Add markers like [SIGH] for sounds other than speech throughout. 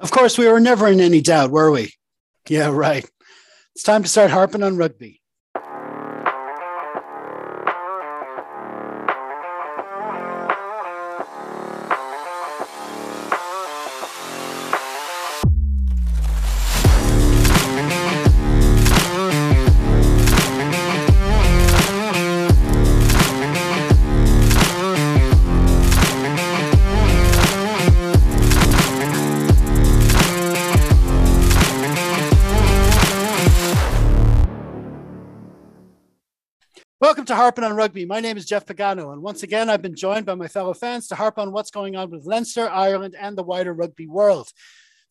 Of course, we were never in any doubt, were we? Yeah, right. It's time to start harping on rugby. To Harping on Rugby. My name is Jeff Pagano, and once again, I've been joined by my fellow fans to harp on what's going on with Leinster, Ireland, and the wider rugby world.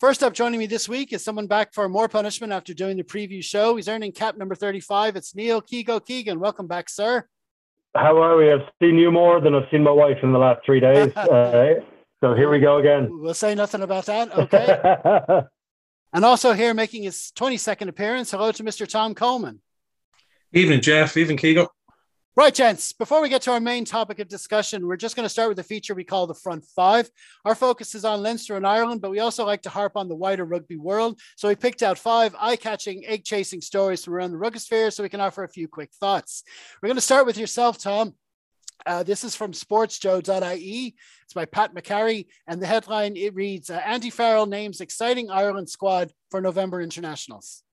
First up, joining me this week is someone back for more punishment after doing the preview show. He's earning cap number 35. It's Neil Keego Keegan. Welcome back, sir. How are we? I've seen you more than I've seen my wife in the last three days. [LAUGHS] uh, so here we go again. We'll say nothing about that. Okay. [LAUGHS] and also here making his 22nd appearance. Hello to Mr. Tom Coleman. Evening, Jeff. Evening, Keego. Right, gents, before we get to our main topic of discussion, we're just going to start with a feature we call the front five. Our focus is on Leinster and Ireland, but we also like to harp on the wider rugby world. So we picked out five eye catching, egg chasing stories from around the rugby sphere so we can offer a few quick thoughts. We're going to start with yourself, Tom. Uh, this is from sportsjoe.ie. It's by Pat McCarry. And the headline it reads uh, Andy Farrell names exciting Ireland squad for November internationals.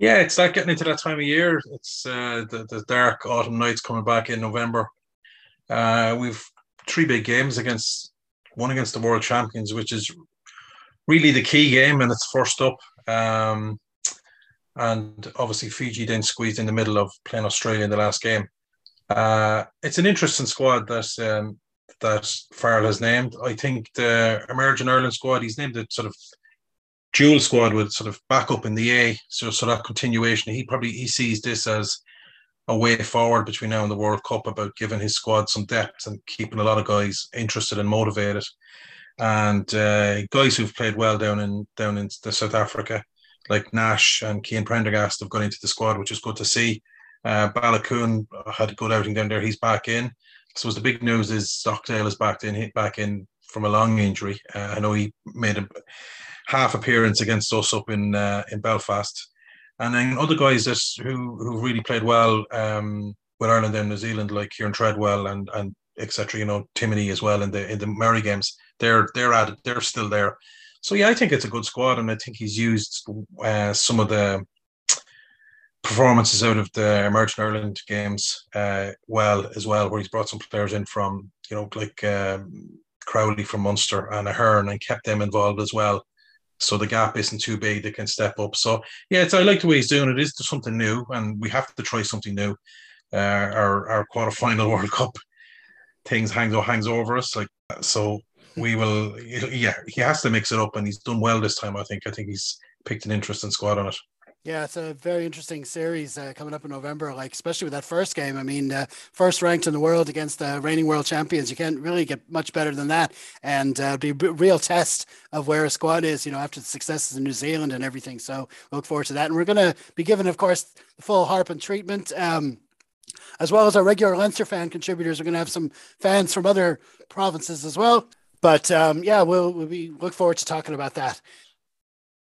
Yeah, it's like getting into that time of year. It's uh, the, the dark autumn nights coming back in November. Uh, we've three big games against one against the world champions, which is really the key game, and it's first up. Um, and obviously, Fiji then squeezed in the middle of playing Australia in the last game. Uh, it's an interesting squad that um, that Farrell has named. I think the emerging Ireland squad, he's named it sort of dual squad with sort of backup in the A, so so that continuation. He probably he sees this as a way forward between now and the World Cup about giving his squad some depth and keeping a lot of guys interested and motivated, and uh, guys who've played well down in down in the South Africa, like Nash and Cian Prendergast, have gone into the squad, which is good to see. Uh, Baloucoune had a good outing down there. He's back in. So the big news is Stockdale is back in, back in from a long injury. Uh, I know he made a half appearance against us up in uh, in Belfast, and then other guys who who really played well um, with Ireland and New Zealand, like Kieran Treadwell and and etc. You know, Timoney as well in the in the Māori games. They're they're at it. They're still there. So yeah, I think it's a good squad, and I think he's used uh, some of the performances out of the emerging Ireland games uh, well as well, where he's brought some players in from you know like um, Crowley from Munster and Ahern and kept them involved as well so the gap isn't too big. They can step up. So yeah, it's I like the way he's doing it. Is something new, and we have to try something new. Uh, our our quarterfinal [LAUGHS] World Cup things hangs hangs over us like so. We will. [LAUGHS] Yeah, he has to mix it up, and he's done well this time. I think. I think he's picked an interesting squad on it. Yeah, it's a very interesting series uh, coming up in November. Like especially with that first game. I mean, uh, first ranked in the world against the reigning world champions. You can't really get much better than that, and uh, be a real test of where a squad is. You know, after the successes in New Zealand and everything. So look forward to that. And we're going to be given, of course, the full harp and treatment. Um, as well as our regular Leinster fan contributors, we're going to have some fans from other provinces as well. But um, yeah, we'll, we'll be look forward to talking about that.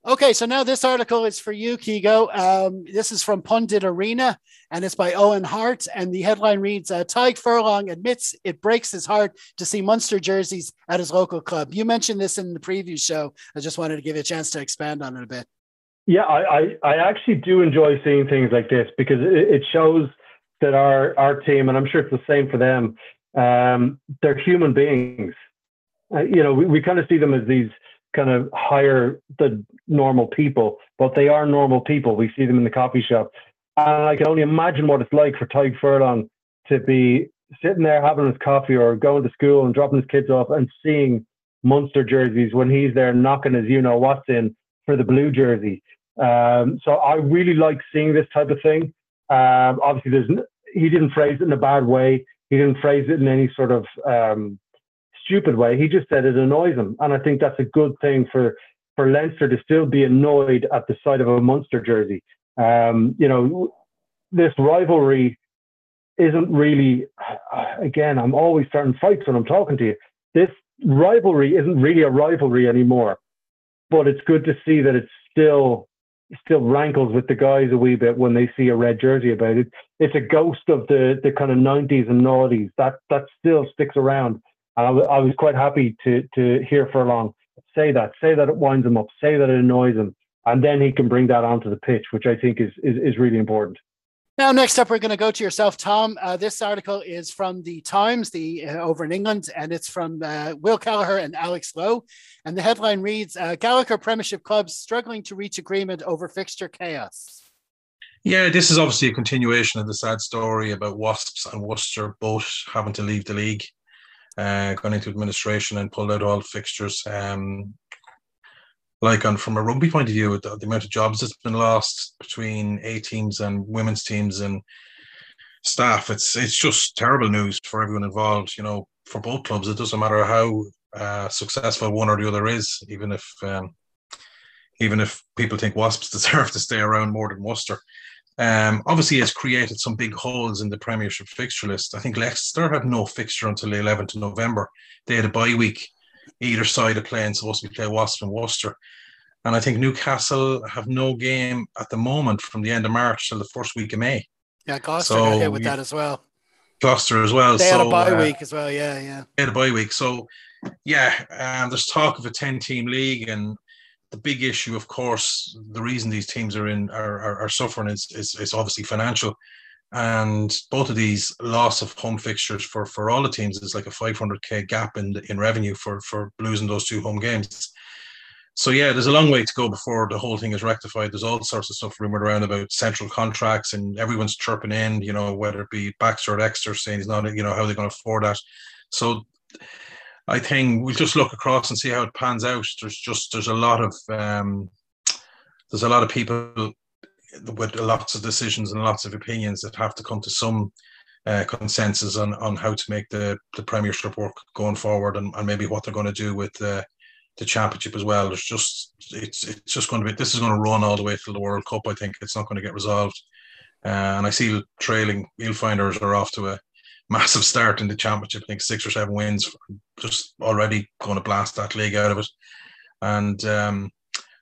Okay, so now this article is for you, Keego. Um, this is from Pundit Arena and it's by Eoin Harte. And the headline reads uh, Tadhg Furlong admits it breaks his heart to see Munster jerseys at his local club. You mentioned this in the preview show. I just wanted to give you a chance to expand on it a bit. Yeah, I, I, I actually do enjoy seeing things like this because it, it, shows that our, our team, and I'm sure it's the same for them, um, they're human beings. Uh, you know, we, we kind of see them as these kind of higher the normal people, but they are normal people. We see them in the coffee shop. And I can only imagine what it's like for Tadhg Furlong to be sitting there having his coffee or going to school and dropping his kids off and seeing Munster jerseys when he's there knocking his you know what's in for the blue jersey. Um, so I really like seeing this type of thing. Um, obviously, there's he didn't phrase it in a bad way. He didn't phrase it in any sort of um, stupid way. He just said it annoys him, and I think that's a good thing for for Leinster to still be annoyed at the sight of a Munster jersey. Um, you know, this rivalry isn't really. Again, I'm always starting fights when I'm talking to you. This rivalry isn't really a rivalry anymore. but it's good to see that it's still still rankles with the guys a wee bit when they see a red jersey about it. It's a ghost of the the kind of 90s and noughties that that still sticks around. And I, w- I was quite happy to to hear Furlong say that, say that it winds him up, say that it annoys him, and then he can bring that onto the pitch, which I think is is, is really important. Now, next up, we're going to go to yourself, Tom. Uh, this article is from the Times, the uh, over in England, and it's from uh, Will Kelleher and Alex Lowe. And the headline reads: uh, Gallagher Premiership clubs struggling to reach agreement over fixture chaos. Yeah, this is obviously a continuation of the sad story about Wasps and Worcester both having to leave the league, uh, gone into administration and pulled out all fixtures. Um, like on from a rugby point of view, the, the, amount of jobs that's been lost between A teams and women's teams and staff, it's it's just terrible news for everyone involved. You know, for both clubs, it doesn't matter how uh, successful one or the other is, even if um, even if people think Wasps [LAUGHS] deserve to stay around more than Worcester. Um, obviously, it's created some big holes in the Premiership fixture list. I think Leicester have no fixture until the 11th of November. They had a bye week either side of playing supposed to be play Wasp and Worcester. And I think Newcastle have no game at the moment from the end of March till the first week of May. Yeah, Gloucester so, got hit with that as well. Gloucester as well. They so, had a bye uh, week as well. Yeah, yeah. They had a bye week. So, yeah, um, there's talk of a 10 team league. And the big issue, of course, the reason these teams are in are, are, are suffering is, is, is obviously financial and both of these loss of home fixtures for for all the teams is like a 500k gap in in revenue for for losing those two home games. So yeah, there's a long way to go before the whole thing is rectified. There's all sorts of stuff rumored around about central contracts, and everyone's chirping in, you know, whether it be Baxter or Exeter saying he's not, you know, how they're going to afford that. So I think we'll just look across and see how it pans out. There's just there's a lot of um, there's a lot of people with lots of decisions and lots of opinions that have to come to some uh, consensus on, on how to make the, the Premiership work going forward and, and maybe what they're going to do with the, the Championship as well. There's just it's it's just going to be this is going to run all the way to the World Cup. I think it's not going to get resolved, uh, and I see Ealing Trailfinders are off to a massive start in the Championship. I think six or seven wins, just already going to blast that league out of it, and. Um,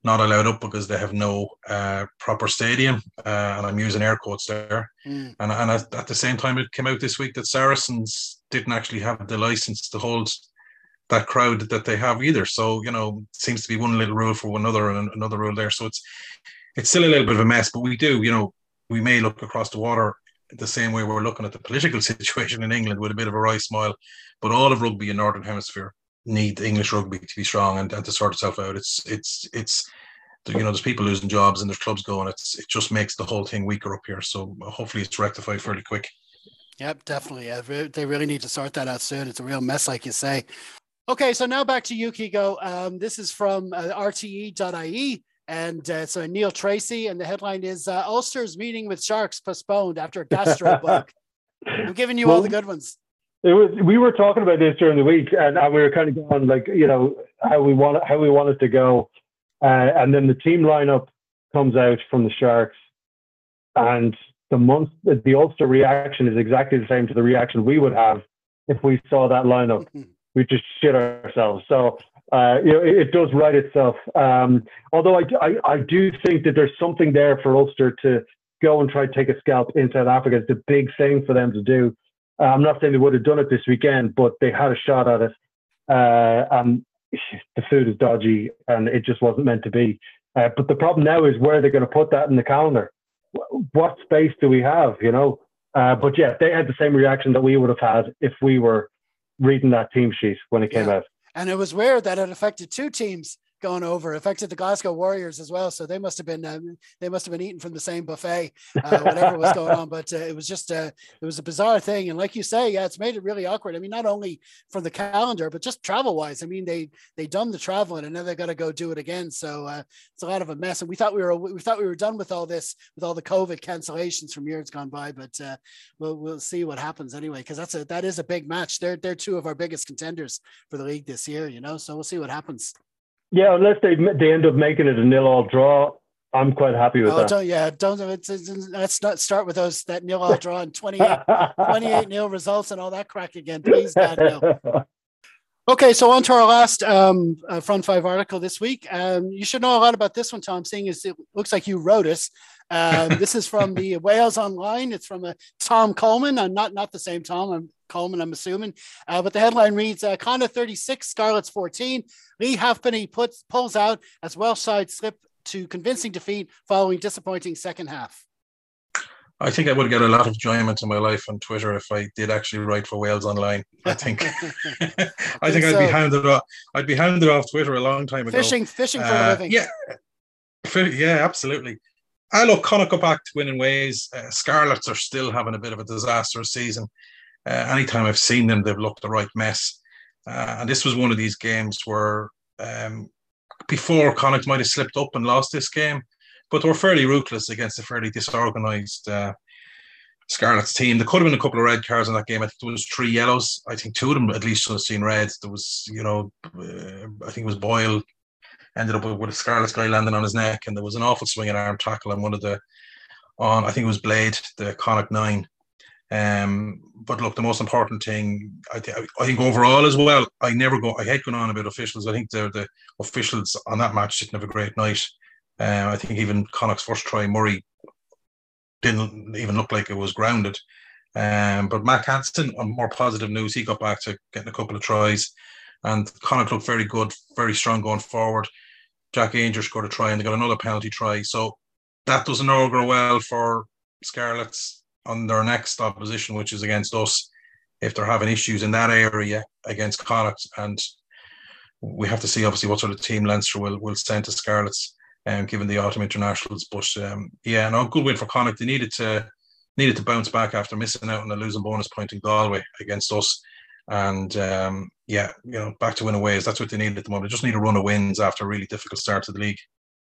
not allowed up because they have no uh, proper stadium, uh, and I'm using air quotes there. Mm. And, and at, at, the same time, it came out this week that Saracens didn't actually have the license to hold that crowd that they have either. So you know, seems to be one little rule for another and another rule there. So it's it's still a little bit of a mess, but we do, you know, we may look across the water the same way we're looking at the political [LAUGHS] situation in England with a bit of a wry smile. But all of rugby in Northern Hemisphere need English rugby to be strong and, and to sort itself out. It's it's it's you know there's people losing jobs and there's clubs going. It's it just makes the whole thing weaker up here. So hopefully it's rectified fairly quick. Yep, definitely. They really need to sort that out soon. It's a real mess, like you say. Okay, so now back to you Keego. Um, this is from uh, RTE.ie. And uh, so Neil Treacy, and the headline is uh, Ulster's meeting with Sharks postponed after a gastro bug. [LAUGHS] I'm giving you well, all the good ones. it was we were talking about this during the week and, and we were kind of going like you know how we want it, how we want it to go. Uh, and then the team lineup comes out from the sharks and the month the ulster reaction is exactly the same to the reaction we would have if we saw that lineup. [LAUGHS] We just shit ourselves. So uh, you know, it, it, does write itself. Um, although I, I, I do think that there's something there for Ulster to go and try to take a scalp in South Africa. It's a big thing for them to do. Uh, I'm not saying they would have done it this weekend, but they had a shot at it. Uh, and the food is dodgy and it just wasn't meant to be. Uh, but the problem now is where they're going to put that in the calendar. What space do we have, you know? Uh, but yeah, they had the same reaction that we would have had if we were reading that team sheet when it came yeah. out. And it was weird that it affected two teams going over affected the Glasgow Warriors as well. So they must have been um, they must have been eating from the same buffet, uh, whatever was going on. But uh, it was just uh, it was a bizarre thing, and like you say, yeah, it's made it really awkward. I mean, not only from the calendar, but just travel wise. I mean, they they done the traveling, and now they got to go do it again. So uh, it's a lot of a mess. And we thought we were we thought we were done with all this with all the COVID cancellations from years gone by, but uh, we'll we'll see what happens anyway because that's a that is a big match. They're they're two of our biggest contenders for the league this year, you know. So we'll see what happens. Yeah, unless they they end up making it a nil all draw, I'm quite happy with oh, that. Don't, yeah, don't it's, it's, let's not start with those that nil all draw and 28, [LAUGHS] 28 nil results and all that crack again. Please, God, no. [LAUGHS] Okay, so on to our last um, uh, front five article this week. Um, you should know a lot about this one, Tom, seeing as it looks like you wrote it. Um, this is from the [LAUGHS] Wales Online. It's from a Tom Coleman, uh, not not the same Tom I'm, Coleman, I'm assuming. Uh, but the headline reads: uh, Connacht 36, Scarlets 14. Leigh Halfpenny puts pulls out as Welsh side slip to convincing defeat following disappointing second half. I think I would get a lot of enjoyment in my life on Twitter if I did actually write for Wales Online. I think, [LAUGHS] [LAUGHS] I think, I'd be hounded off. I'd be hounded off Twitter a long time ago. Fishing, fishing for uh, a living. Yeah, yeah, absolutely. I look, Connacht go back to winning ways. Uh, Scarlets are still having a bit of a disastrous season. Uh, anytime I've seen them, they've looked the right mess. Uh, and this was one of these games where um, before Connacht might have slipped up and lost this game, but they were fairly ruthless against a fairly disorganised uh, Scarlets team. There could have been a couple of red cards in that game. I think there was three yellows. I think two of them at least should have seen red. There was, you know, uh, I think it was Boyle ended up with, with a Scarlets guy landing on his neck, and there was an awful swinging arm tackle on one of the on I think it was Blade, the Connacht nine. Um, but look, the most important thing, I, th- I think overall as well, I never go. I hate going on about officials. I think they're the officials on that match didn't have a great night. Uh, I think even Connacht's first try, Murray didn't even look like it was grounded. Um, but Mack Hansen, on more positive news, he got back to getting a couple of tries, and Connacht looked very good, very strong going forward. Jack Aungier scored a try, and they got another penalty try. So that doesn't augur well for Scarlets on their next opposition, which is against us. If they're having issues in that area against Connacht, and we have to see obviously what sort of team Leinster will will send to Scarlets um, given the autumn internationals. But um, yeah, no, good win for Connacht. They needed to needed to bounce back after missing out on the losing bonus point in Galway against us. And um, yeah, you know, back to win aways. That's what they need at the moment. They just need a run of wins after a really difficult start to the league.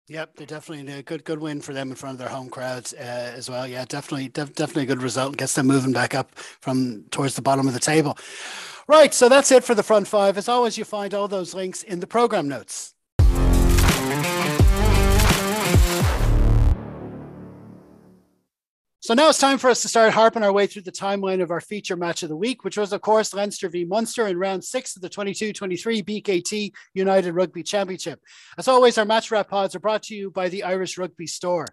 Yep, they're definitely a good good win for them in front of their home crowds uh, as well. Yeah, definitely, def- definitely a good result. Gets them moving back up from towards the bottom of the table. Right, so that's it for the front five. As always, you find all those links in the program notes. So now it's time for us to start harping our way through the timeline of our feature match of the week, which was, of course, Leinster v Munster in round six of the 22 23 BKT United Rugby Championship. As always, our match wrap pods are brought to you by the Irish Rugby Store.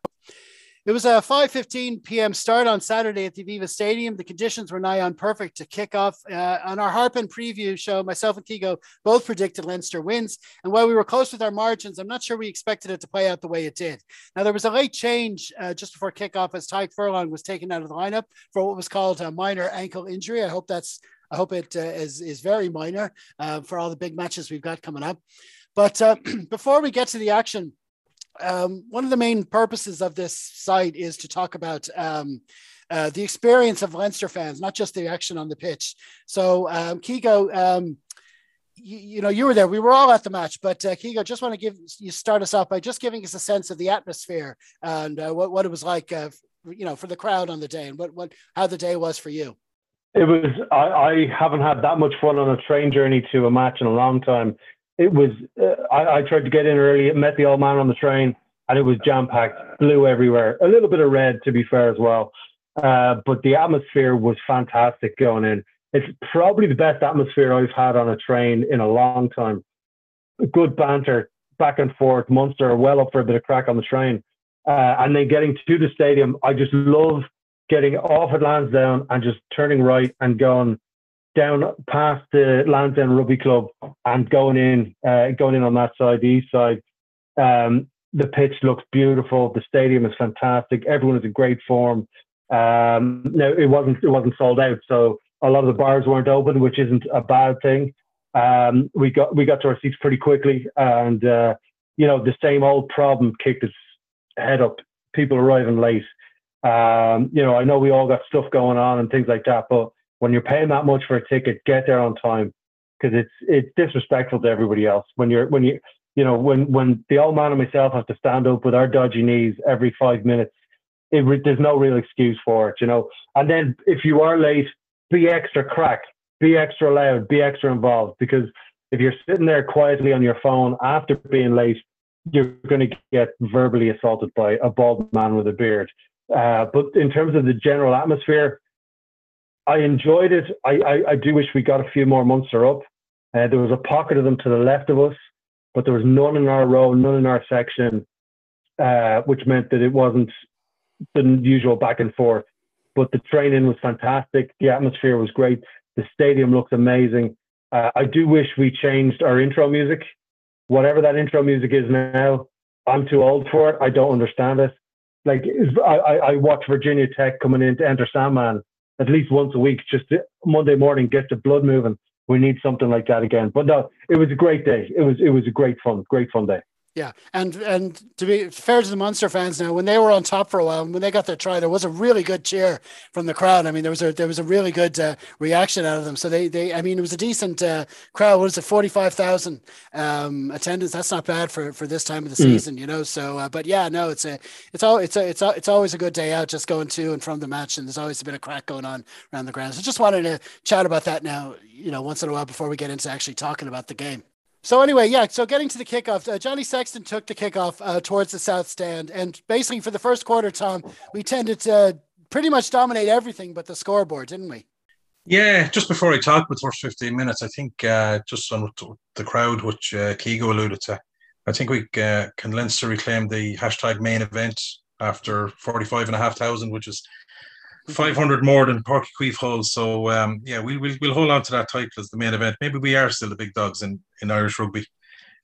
It was a 5:15 p.m. start on Saturday at the Aviva Stadium. The conditions were nigh on perfect to kick off. Uh, on our Harpin preview show, myself and Keego both predicted Leinster wins. And while we were close with our margins, I'm not sure we expected it to play out the way it did. Now there was a late change uh, just before kickoff as Tadhg Furlong was taken out of the lineup for what was called a minor ankle injury. I hope that's I hope it uh, is is very minor uh, for all the big matches we've got coming up. But uh, [CLEARS THROAT] before we get to the action um, one of the main purposes of this site is to talk about um, uh, the experience of Leinster fans, not just the action on the pitch. So, um, Keego, um, you, you, know, you were there. We were all at the match, but uh, Keego, just want to give you start us off by just giving us a sense of the atmosphere and uh, what, what it was like, uh, you know, for the crowd on the day and what, what how the day was for you. It was. I, I haven't had that much fun on a train journey to a match in a long time it was uh, I, I, tried to get in early, met the old man on the train, and it was jam packed, blue everywhere. A little bit of red, to be fair, as well. Uh, but the atmosphere was fantastic going in. It's probably the best atmosphere I've had on a train in a long time. Good banter, back and forth. Munster well up for a bit of crack on the train, uh, and then getting to the stadium. I just love getting off at Lansdowne and just turning right and going down past the Lansdowne Rugby Club and going in, uh, going in on that side, the east side. Um, the pitch looks beautiful. The stadium is fantastic. Everyone is in great form. Um, no, it wasn't it wasn't sold out, so a lot of the bars weren't open, which isn't a bad thing. Um, we got we got to our seats pretty quickly, and uh, you know the same old problem kicked its head up. People arriving late. Um, you know, I know we all got stuff going on and things like that, but when you're paying that much for a ticket, get there on time because it's it's disrespectful to everybody else. When you're when you you know when when the old man and myself have to stand up with our dodgy knees every five minutes, it, there's no real excuse for it, you know. And then if you are late, be extra crack, be extra loud, be extra involved because if you're sitting there quietly on your phone after being late, you're going to get verbally assaulted by a bald man with a beard. Uh, but in terms of the general atmosphere, I enjoyed it. I, I, I, do wish we got a few more Munster up. Uh, there was a pocket of them to the left of us, but there was none in our row, none in our section, uh, which meant that it wasn't the usual back and forth. But the training was fantastic. The atmosphere was great. The stadium looks amazing. Uh, I do wish we changed our intro music. Whatever that intro music is now, I'm too old for it. I don't understand it. Like I, I watch Virginia Tech coming in to enter Sandman at least once a week, just Monday morning, get the blood moving. We need something like that again. But no, it was a great day. It was it was a great fun, great fun day. Yeah, and and to be fair to the Munster fans now, when they were on top for a while, when they got their try, there was a really good cheer from the crowd. I mean, there was a there was a really good uh, reaction out of them. So they they I mean, it was a decent uh, crowd. What is it, forty five thousand um, attendance? That's not bad for for this time of the mm. season, you know. So, uh, but yeah, no, it's a it's all it's a, it's a, it's always a good day out, just going to and from the match, and there's always a bit of crack going on around the ground. So just wanted to chat about that now, you know, once in a while before we get into actually talking about the game. So anyway, yeah. So getting to the kickoff, uh, Johnny Sexton took the kickoff uh, towards the south stand, and basically for the first quarter, Tom, we tended to pretty much dominate everything but the scoreboard, didn't we? Yeah. Just before I talk with the first fifteen minutes, I think uh, just on the crowd, which uh, Keego alluded to, I think we uh, can Leinster reclaim the hashtag main event after 45 and a half thousand, which is 500 more than Uí Chaoimh Hull. So um, yeah, we'll, we'll, we'll hold on to that title as the main event. Maybe we are still the big dogs in, in Irish rugby.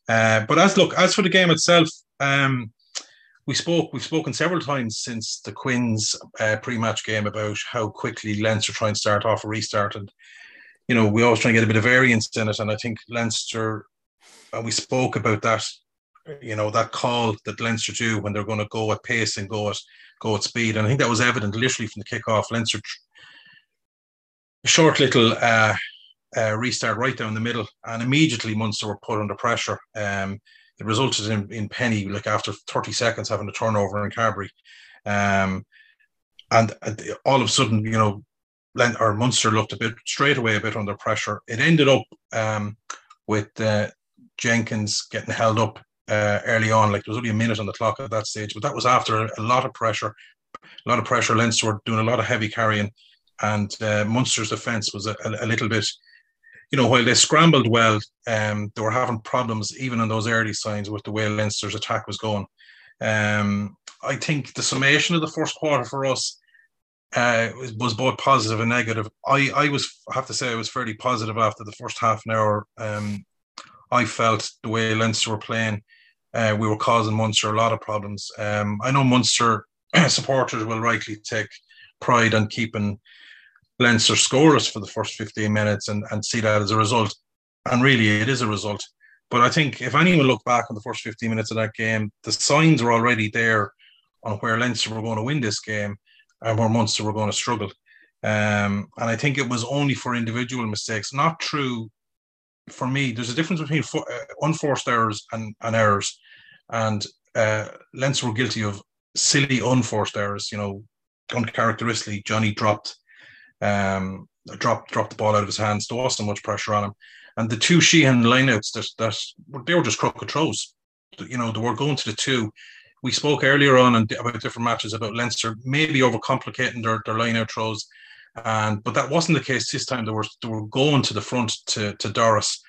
Uh, but as look, as for the game itself, um, we spoke. We've spoken several times since the Quins uh, pre-match game about how quickly Leinster try and start off a restart, and you know we always try and get a bit of variance in it. And I think Leinster, and we spoke about that. You know that call that Leinster do when they're going to go at pace and go at go at speed. And I think that was evident literally from the kickoff. Leinster, a short little uh, uh, restart right down the middle, and immediately Munster were put under pressure. Um, it resulted in, in Penny, like after 30 seconds, having a turnover in Carbery. Um, and all of a sudden, you know, or Munster looked a bit straight away a bit under pressure. It ended up um, with uh, Jenkins getting held up uh, early on. Like there was only a minute on the clock at that stage, but that was after a, lot of pressure. A lot of pressure. Leinster were doing a lot of heavy carrying, and uh, Munster's defence was a, a, a, little bit. You know, while they scrambled well, um, they were having problems even in those early signs with the way Leinster's attack was going. Um, I think the summation of the first quarter for us uh, was, was, both positive and negative. I, I was I have to say I was fairly positive after the first half an hour. Um, I felt the way Leinster were playing uh, we were causing Munster a lot of problems. Um, I know Munster [CLEARS THROAT] supporters will rightly take pride on keeping Leinster scoreless for the first 15 minutes and, and see that as a result. And really, it is a result. But I think if anyone looked back on the first 15 minutes of that game, the signs were already there on where Leinster were going to win this game and where Munster were going to struggle. Um, and I think it was only for individual mistakes, not true. For me, there's a difference between for, uh, unforced errors and, and errors and uh, Leinster were guilty of silly, unforced errors. You know, uncharacteristically, Johnny dropped um, dropped dropped the ball out of his hands. There wasn't much pressure on him, and the two Sheehan lineouts that that they were just crooked throws. You know, they were going to the two. We spoke earlier on about different matches about Leinster maybe overcomplicating their, their lineout throws, and but that wasn't the case this time. They were they were going to the front to to Doris.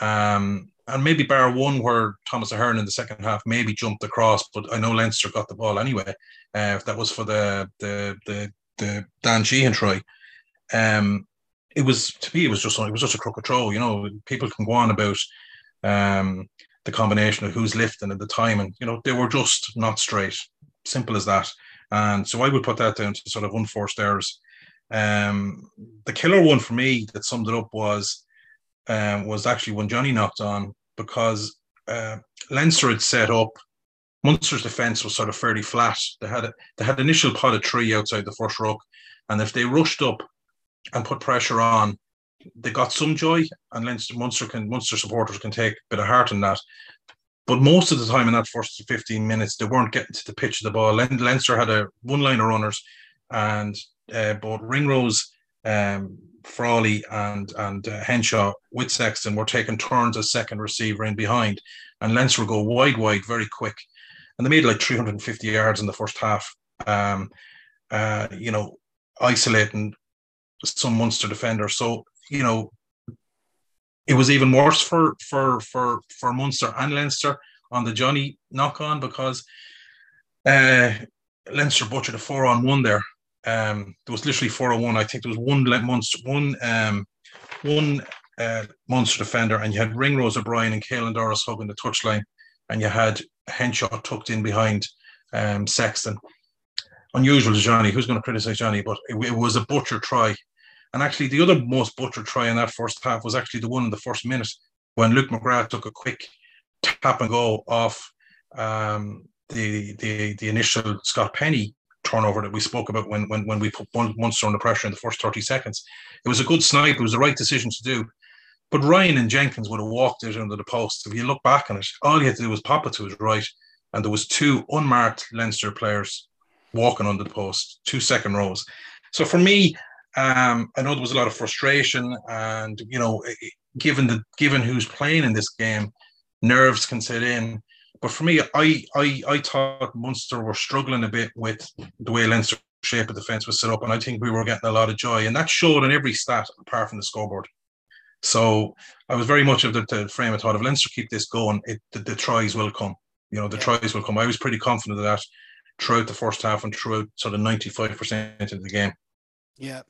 Um, and maybe bar one where Thomas Ahern in the second half maybe jumped across, but I know Leinster got the ball anyway. Uh, if that was for the the the, the Dan Sheehan try, um, it was to me it was just it was just a crooked throw. You know, people can go on about um, the combination of who's lifting at the time, and you know they were just not straight. Simple as that. And so I would put that down to sort of unforced errors. Um, the killer one for me that summed it up was um, was actually when Johnny knocked on because uh, Leinster had set up. Munster's defence was sort of fairly flat. They had a, they had initial pot of three outside the first ruck, and if they rushed up and put pressure on, they got some joy. And Leinster, Munster can Munster supporters can take a bit of heart in that. But most of the time in that first 15 minutes, they weren't getting to the pitch of the ball. Leinster had a one line of runners, and uh, both Ringrose, um, Frawley and and uh, Henshaw with Sexton were taking turns as second receiver in behind, and Leinster go wide, wide, very quick, and they made like 350 yards in the first half. Um, uh, you know, isolating some Munster defender. So you know, it was even worse for for for for Munster and Leinster on the Johnny knock on because uh, Leinster butchered a four on one there. Um, there was literally four on one. I think there was one monster, one um, one uh, Munster defender, and you had Ringrose O'Brien and Caelan Doris hugging the touchline, and you had Henshaw tucked in behind um, Sexton. Unusual to Johnny. Who's going to criticize Johnny? But it, it, was a butcher try. And actually, the other most butcher try in that first half was actually the one in the first minute when Luke McGrath took a quick tap and go off um, the, the the initial Scott Penny turnover that we spoke about when when, when we put one Munster under pressure in the first 30 seconds. It was a good snipe. It was the right decision to do. But Ryan and Jenkins would have walked it under the post. If you look back on it, all he had to do was pop it to his right, and there was two unmarked Leinster players walking under the post, two second rows. So for me, um, I know there was a lot of frustration, and you know, given the given who's playing in this game, nerves can set in. But for me, I I I thought Munster were struggling a bit with the way Leinster shape of defence was set up, and I think we were getting a lot of joy, and that showed in every stat apart from the scoreboard. So I was very much of the, the frame of thought if Leinster keep this going, it, the, the, tries will come. You know, the yeah. tries will come. I was pretty confident of that throughout the first half and throughout sort of 95% of the game. Yeah.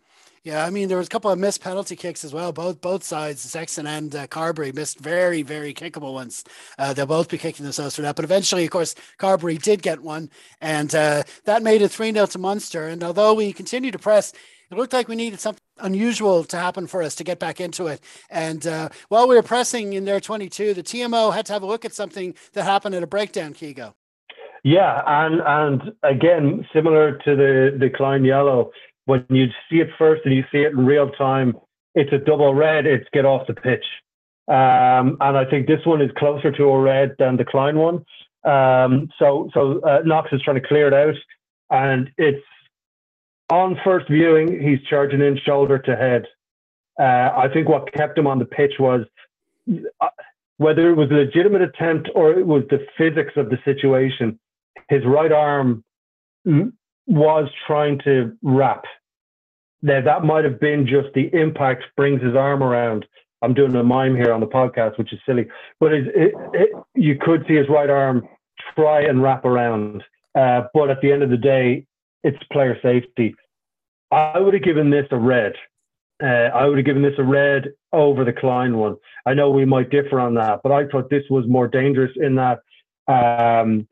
Yeah, I mean there was a couple of missed penalty kicks as well. Both both sides, Sexton and uh, Carbery, missed very very kickable ones. Uh, they'll both be kicking themselves for that. But eventually, of course, Carbery did get one, and uh, that made it three 0 to Munster. And although we continue to press, it looked like we needed something unusual to happen for us to get back into it. And uh, while we were pressing in their 22, the TMO had to have a look at something that happened at a breakdown, Keego. Yeah, and and again, similar to the the Kleyn yellow, when you see it first and you see it in real time, it's a double red. It's get off the pitch, um, and I think this one is closer to a red than the Kleyn one. Um, so so uh, Knox is trying to clear it out, and it's on first viewing, he's charging in shoulder to head. Uh, I think what kept him on the pitch was uh, whether it was a legitimate attempt or it was the physics of the situation. His right arm was trying to wrap. Now that might have been just the impact brings his arm around. I'm doing a mime here on the podcast, which is silly, but it, it, it, you could see his right arm try and wrap around. Uh, but at the end of the day, it's player safety. I would have given this a red. Uh, I would have given this a red over the Kleyn one. I know we might differ on that, but I thought this was more dangerous in that um,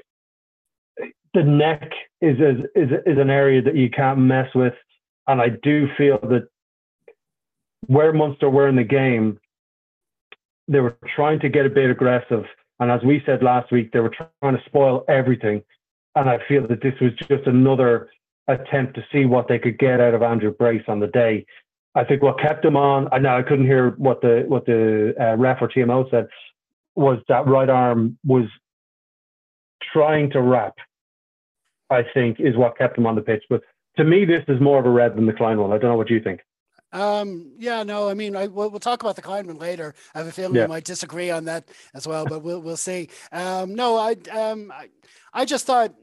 the neck is, is is is an area that you can't mess with, and I do feel that where Munster were in the game, they were trying to get a bit aggressive, and as we said last week, they were trying to spoil everything, and I feel that this was just another attempt to see what they could get out of Andrew Brace on the day. I think what kept him on, I know I couldn't hear what the what the uh, ref or TMO said, was that right arm was trying to wrap. I think is what kept him on the pitch. But to me, this is more of a red than the Kleyn one. I don't know what you think. Um, yeah, no, I mean, I, we'll, we'll talk about the Kleinman later. I have a feeling yeah. we might disagree on that as well, but we'll we'll see. Um, no, I um, I, I just thought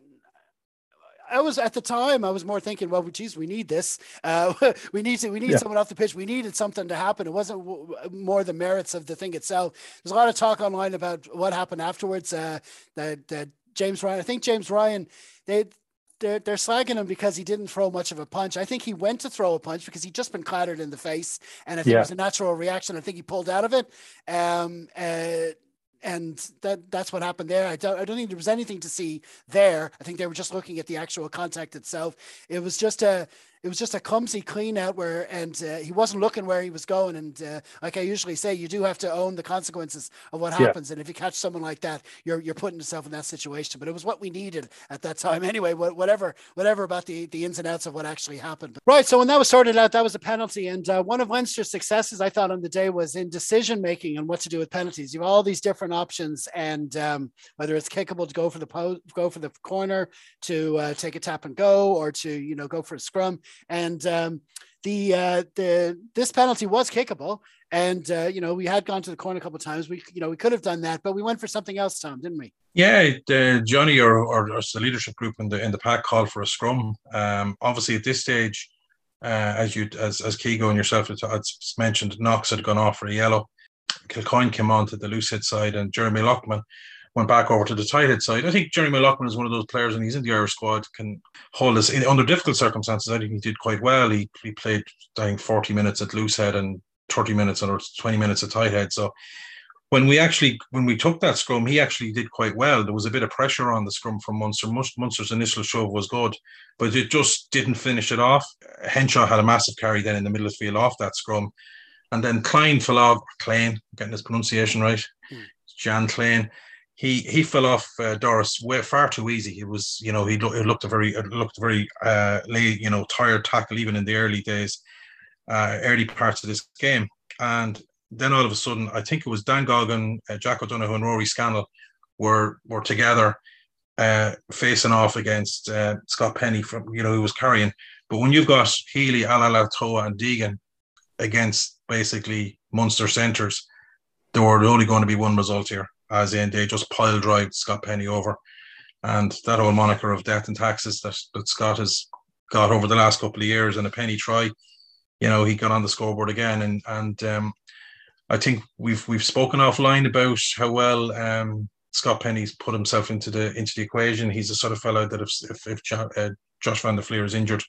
I was at the time. I was more thinking, well, geez, we need this. Uh, [LAUGHS] we need to, we need yeah. someone off the pitch. We needed something to happen. It wasn't w- more the merits of the thing itself. There's a lot of talk online about what happened afterwards. Uh, that that James Ryan. I think James Ryan. They they're, they're slagging him because he didn't throw much of a punch. I think he went to throw a punch because he'd just been clattered in the face, and I think yeah. it was a natural reaction. I think he pulled out of it. Um, uh, and that that's what happened there. I don't I don't think there was anything to see there. I think they were just looking at the actual contact itself. It was just a it was just a clumsy clean out where, and uh, he wasn't looking where he was going. And uh, like I usually say, you do have to own the consequences of what happens. Yeah. And if you catch someone like that, you're you're putting yourself in that situation. But it was what we needed at that time [LAUGHS] anyway. Whatever whatever about the the ins and outs of what actually happened. Right. So when that was sorted out, that was a penalty. And uh, one of Leinster's successes, I thought, on the day was in decision making and what to do with penalties. You have all these different options, and um, whether it's kickable to go for the po- go for the corner, to uh, take a tap and go, or to you know go for a scrum and um, the uh, the this penalty was kickable, and uh, you know we had gone to the corner a couple of times. We you know we could have done that, but we went for something else, Tom, didn't we? Yeah, uh, Johnny or, or, or, the leadership group in the in the pack called for a scrum. Um, obviously, at this stage, uh, as you as as Keego and yourself had mentioned, Knox had gone off for a yellow. Kilcoyne came on to the Loosehead side, and Jeremy Loughman went back over to the tight head side. I think Jeremy Loughman is one of those players, and he's in the Irish squad, can hold us in, under difficult circumstances. I think he did quite well. He, he played, I think, 40 minutes at Loosehead and 30 minutes or 20 minutes at tight head. So when we actually when we took that scrum, he actually did quite well. There was a bit of pressure on the scrum from Munster. Munster's initial shove was good, but it just didn't finish it off. Henshaw had a massive carry then in the middle of the field off that scrum, and then Kleyn fell off. Kleyn, getting his pronunciation right, mm. Jean Kleyn. He he fell off uh, Doris way far too easy. It was you know he lo- looked a very looked very uh, late you know tired tackle even in the early days, uh, early parts of this game, and then all of a sudden, I think it was Dan Goggin, uh, Jack O'Donoghue, and Rory Scannell were were together uh, facing off against uh, Scott Penny from you know who was carrying. But when you've got Healy, Alaalatoa, and Deegan against basically Munster centres, there were only going to be one result here, as in they just pile drive Scott Penny over. And that whole moniker of death and taxes that, that Scott has got over the last couple of years and a penny try, you know, he got on the scoreboard again. And and um, I think we've we've spoken offline about how well um, Scott Penny's put himself into the into the equation. He's the sort of fellow that if if, if uh, Josh Van der Flier is injured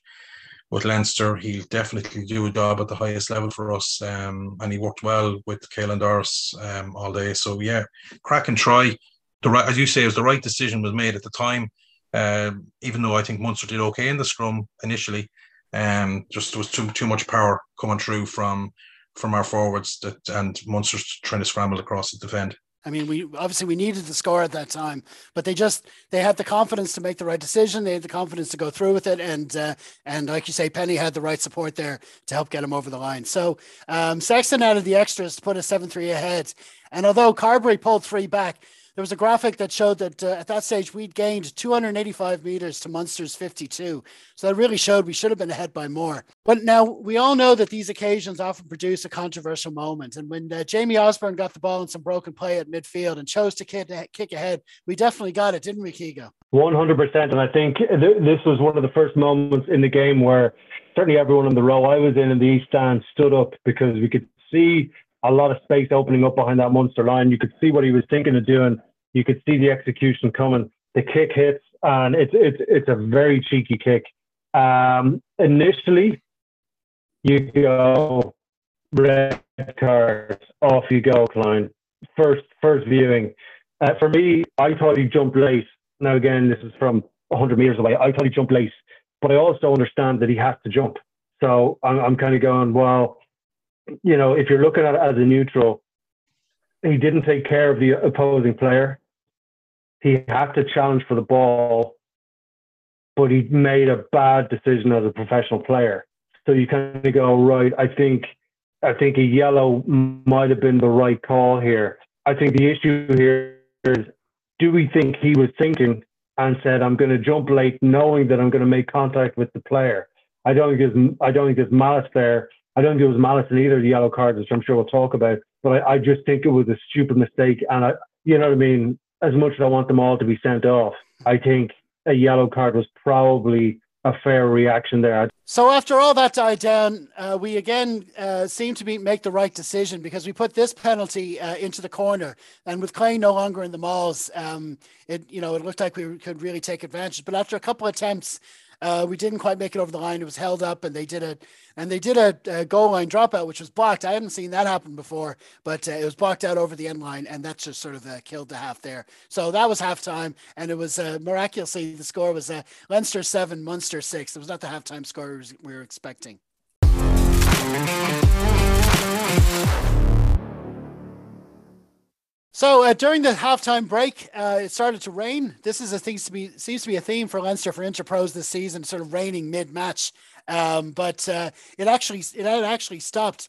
with Leinster, he'll definitely do a job at the highest level for us. Um, and he worked well with Caelan Doris um, all day. So yeah, crack and try. The right, as you say, it was the right decision was made at the time. Uh, even though I think Munster did okay in the scrum initially, um, just was too too much power coming through from from our forwards that and Munster's trying to scramble across the defend. I mean, we obviously we needed the score at that time, but they just they had the confidence to make the right decision. They had the confidence to go through with it, and uh, and like you say, Penny had the right support there to help get him over the line. So um, Sexton added the extras to put a seven three ahead, and although Carbery pulled three back, there was a graphic that showed that uh, at that stage we'd gained 285 meters to Munster's 52. So that really showed we should have been ahead by more. But now we all know that these occasions often produce a controversial moment. And when uh, Jamie Osborne got the ball in some broken play at midfield and chose to kick, ahead, we definitely got it, didn't we, Keego? 100%. And I think th- this was one of the first moments in the game where certainly everyone in the row I was in in the East Stand stood up because we could see a lot of space opening up behind that Munster line. You could see what he was thinking of doing you could see the execution coming. The kick hits, and it's it's it's a very cheeky kick. Um, initially, you go red card, off you go, Kleyn. First first viewing. Uh, for me, I thought he jumped late. Now again, this is from 100 meters away. I thought he jumped late, but I also understand that he has to jump. So I'm, I'm kind of going, well, you know, if you're looking at it as a neutral, he didn't take care of the opposing player. He had to challenge for the ball, but he made a bad decision as a professional player. So you kind of go, right, I think I think a yellow might have been the right call here. I think the issue here is do we think he was thinking and said, I'm going to jump late knowing that I'm going to make contact with the player? I don't think there's I don't think there's malice there. I don't think there was malice in either of the yellow cards, which I'm sure we'll talk about. But I, I just think it was a stupid mistake, and I, you know what I mean. As much as I want them all to be sent off, I think a yellow card was probably a fair reaction there. So after all that died down, uh, we again uh, seem to be make the right decision because we put this penalty uh, into the corner, and with Clay no longer in the mauls, um, it you know it looked like we could really take advantage. But after a couple of attempts, uh, we didn't quite make it over the line. It was held up, and they did a and they did a, a goal line dropout, which was blocked. I hadn't seen that happen before, but uh, it was blocked out over the end line, and that just sort of uh, killed the half there. So that was halftime, and it was uh, miraculously the score was uh, Leinster seven, Munster six. It was not the halftime score we were expecting. So uh, during the halftime break, uh, it started to rain. This is a thing to be seems to be a theme for Leinster for Interpros this season, sort of raining mid match. Um, but uh, it actually it had actually stopped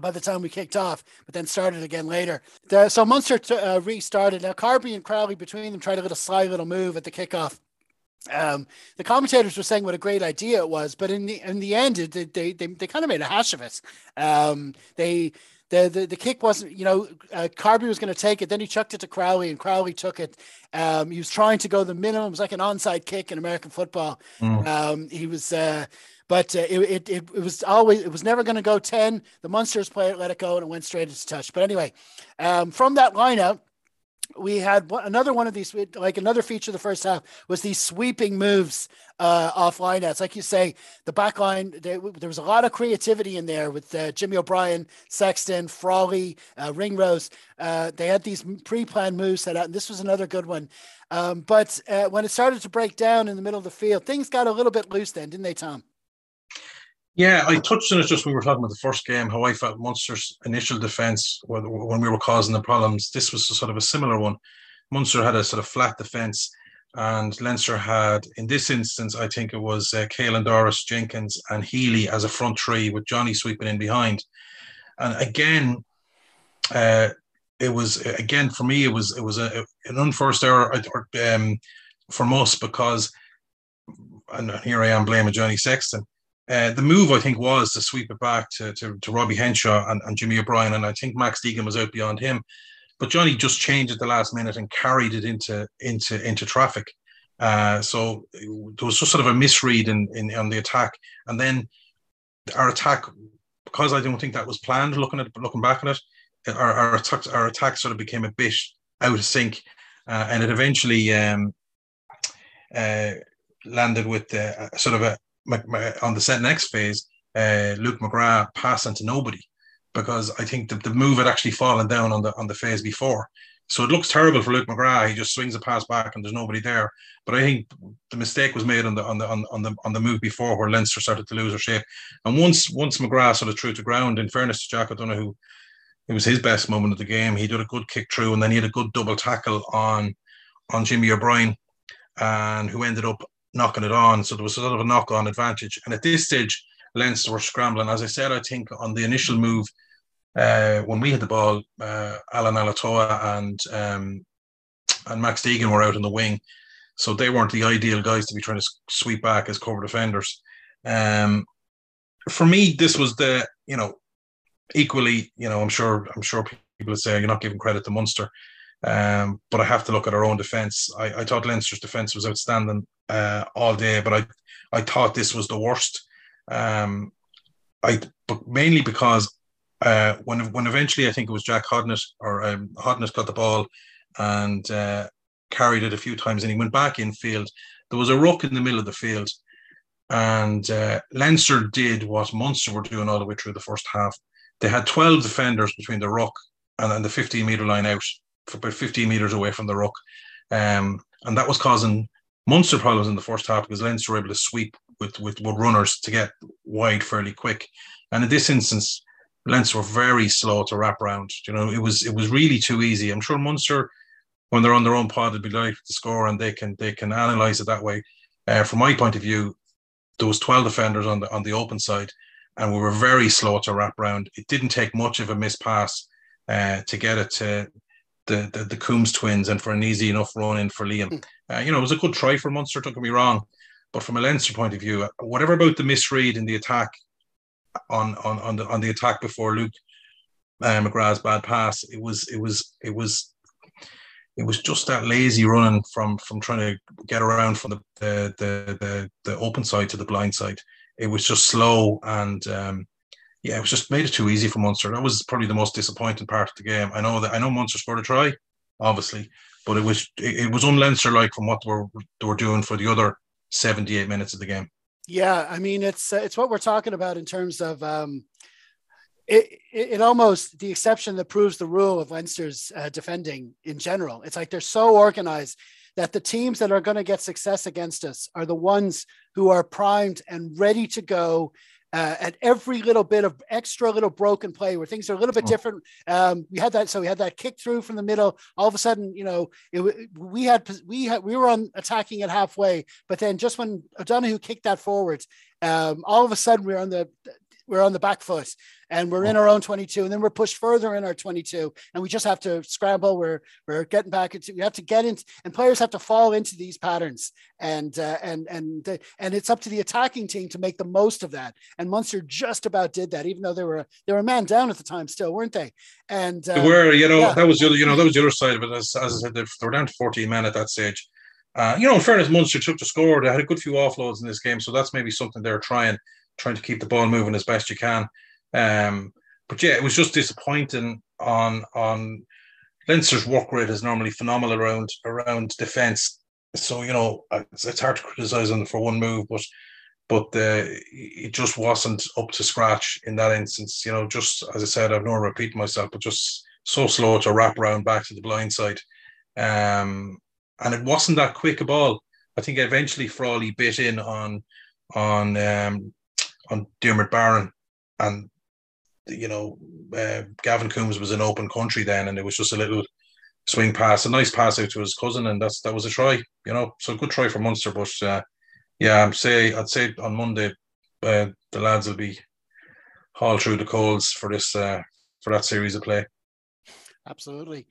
by the time we kicked off, but then started again later. The, so Munster t- uh, restarted. Now Carbery and Crowley between them tried a little sly little move at the kickoff. Um, the commentators were saying what a great idea it was, but in the in the end, it, they, they they kind of made a hash of it. Um, they the, the, the kick wasn't, you know, uh, Carbery was going to take it. Then he chucked it to Crowley, and Crowley took it. Um, he was trying to go the minimum. It was like an onside kick in American football. Mm. Um, he was, uh, but uh, it, it, it, it, was always it was never going to go 10 the munsters player let it go and it went straight into touch but anyway um, from that lineup we had another one of these, like another feature of the first half was these sweeping moves uh, off lineouts. Like you say, the back line, there, there was a lot of creativity in there with uh, Jimmy O'Brien, Sexton, Frawley, uh, Ringrose. Uh, they had these pre planned moves set out, and this was another good one. Um, but uh, when it started to break down in the middle of the field, things got a little bit loose then, didn't they, Tom? Yeah, I touched on it just when we were talking about the first game, how I felt Munster's initial defence when we were causing the problems. This was sort of a similar one. Munster had a sort of flat defence, and Leinster had, in this instance, I think it was uh, Caelan Doris, Jenkins, and Healy as a front three with Johnny sweeping in behind. And again, uh, it was again for me, it was it was a, an unforced error um, for us because, and here I am blaming Johnny Sexton uh, the move, I think, was to sweep it back to, to, to Robbie Henshaw and, and, Jimmy O'Brien. And I think Max Deegan was out beyond him. But Johnny just changed at the last minute and carried it into into into traffic. Uh, so there was just sort of a misread in, in on the attack. And then our attack, because I don't think that was planned, looking at looking back at it, our, our attack our attack sort of became a bit out of sync. Uh, and it eventually um, uh, landed with uh, sort of a, on the set next phase, uh, Luke McGrath passing to nobody because I think the, the move had actually fallen down on the on the phase before. So it looks terrible for Luke McGrath. He just swings a pass back and there's nobody there. But I think the mistake was made on the on the on, the on the move before where Leinster started to lose their shape. And once once McGrath sort of threw to ground, in fairness to Jack O'Donoghue, it was his best moment of the game. He did a good kick through and then he had a good double tackle on on Jimmy O'Brien and who ended up knocking it on. So there was a sort of a knock on advantage. And at this stage, Leinster were scrambling. As I said, I think on the initial move, uh, when we had the ball, uh, Alan Alatoa and um, and Max Deegan were out in the wing, so they weren't the ideal guys to be trying to sweep back as cover defenders. Um, for me, this was the you know equally you know I'm sure I'm sure people would say you're not giving credit to Munster. Um, but I have to look at our own defence. I, I, thought Leinster's defence was outstanding uh, all day, but I I thought this was the worst. Um, I but mainly because uh, when when eventually I think it was Jack Hodnett or um, Hodnett got the ball and uh, carried it a few times, and he went back in field. There was a ruck in the middle of the field, and uh, Leinster did what Munster were doing all the way through the first half. They had twelve defenders between the ruck and, and the fifteen meter line out, about fifteen meters away from the ruck, um, and that was causing Munster problems in the first half because Leinster were able to sweep with, with, with runners to get wide fairly quick. And in this instance, Leinster were very slow to wrap around. You know, it was it was really too easy. I'm sure Munster, when they're on their own pod, would be like to score and they can they can analyze it that way. Uh, from my point of view, there was 12 defenders on the on the open side, and we were very slow to wrap around. It didn't take much of a miss pass uh, to get it to the, the the Coombs twins and for an easy enough run in for Liam. Hmm. Uh, you know, it was a good try for Munster. Don't get me wrong, but from a Leinster point of view, whatever about the misread in the attack on on on the on the attack before Luke uh, McGrath's bad pass, it was it was it was it was just that lazy running from from trying to get around from the the the the, the open side to the blind side. It was just slow and um, yeah, it was just made it too easy for Munster. That was probably the most disappointing part of the game. I know that I know Munster scored a try, obviously, but it was it, it was un Leinster like from what they were they were doing for the other 78 minutes of the game. Yeah, I mean it's uh, it's what we're talking about in terms of um, it, it, it, almost the exception that proves the rule of Leinster's uh, defending in general. It's like they're so organized that the teams that are going to get success against us are the ones who are primed and ready to go uh, at every little bit of extra little broken play where things are a little bit oh. different. Um, we had that, so we had that kick through from the middle. All of a sudden, you know, it, we had we had we were on attacking it halfway, but then just when O'Donoghue kicked that forward, um, all of a sudden we we're on the we're on the back foot and we're in our own 22 and then we're pushed further in our 22 and we just have to scramble. We're we're getting back into we have to get into and players have to fall into these patterns. And uh, and and uh, and it's up to the attacking team to make the most of that. And Munster just about did that even though they were they were a man down at the time still weren't they? And uh, they were you know yeah. that was the other you know that was the other side of it. As, as I said they were down to 14 men at that stage. Uh, you know, in fairness, Munster took the score. They had a good few offloads in this game, so that's maybe something they're trying. Trying to keep the ball moving as best you can. Um, but yeah, it was just disappointing on on Leinster's work rate is normally phenomenal around around defence. So you know it's, it's hard to criticise them for one move, but but uh, it just wasn't up to scratch in that instance. You know, just as I said, I've no repeat myself, but just so slow to wrap around back to the blind side. Um, and it wasn't that quick a ball. I think eventually Frawley bit in on on um, on Diarmuid Barron, and you know uh, Gavin Coombs was in open country then, and it was just a little swing pass, a nice pass out to his cousin, and that's that was a try. You know, so good try for Munster, but uh, yeah, I'm say I'd say on Monday uh, the lads will be hauled through the coals for this uh, for that series of play. Absolutely.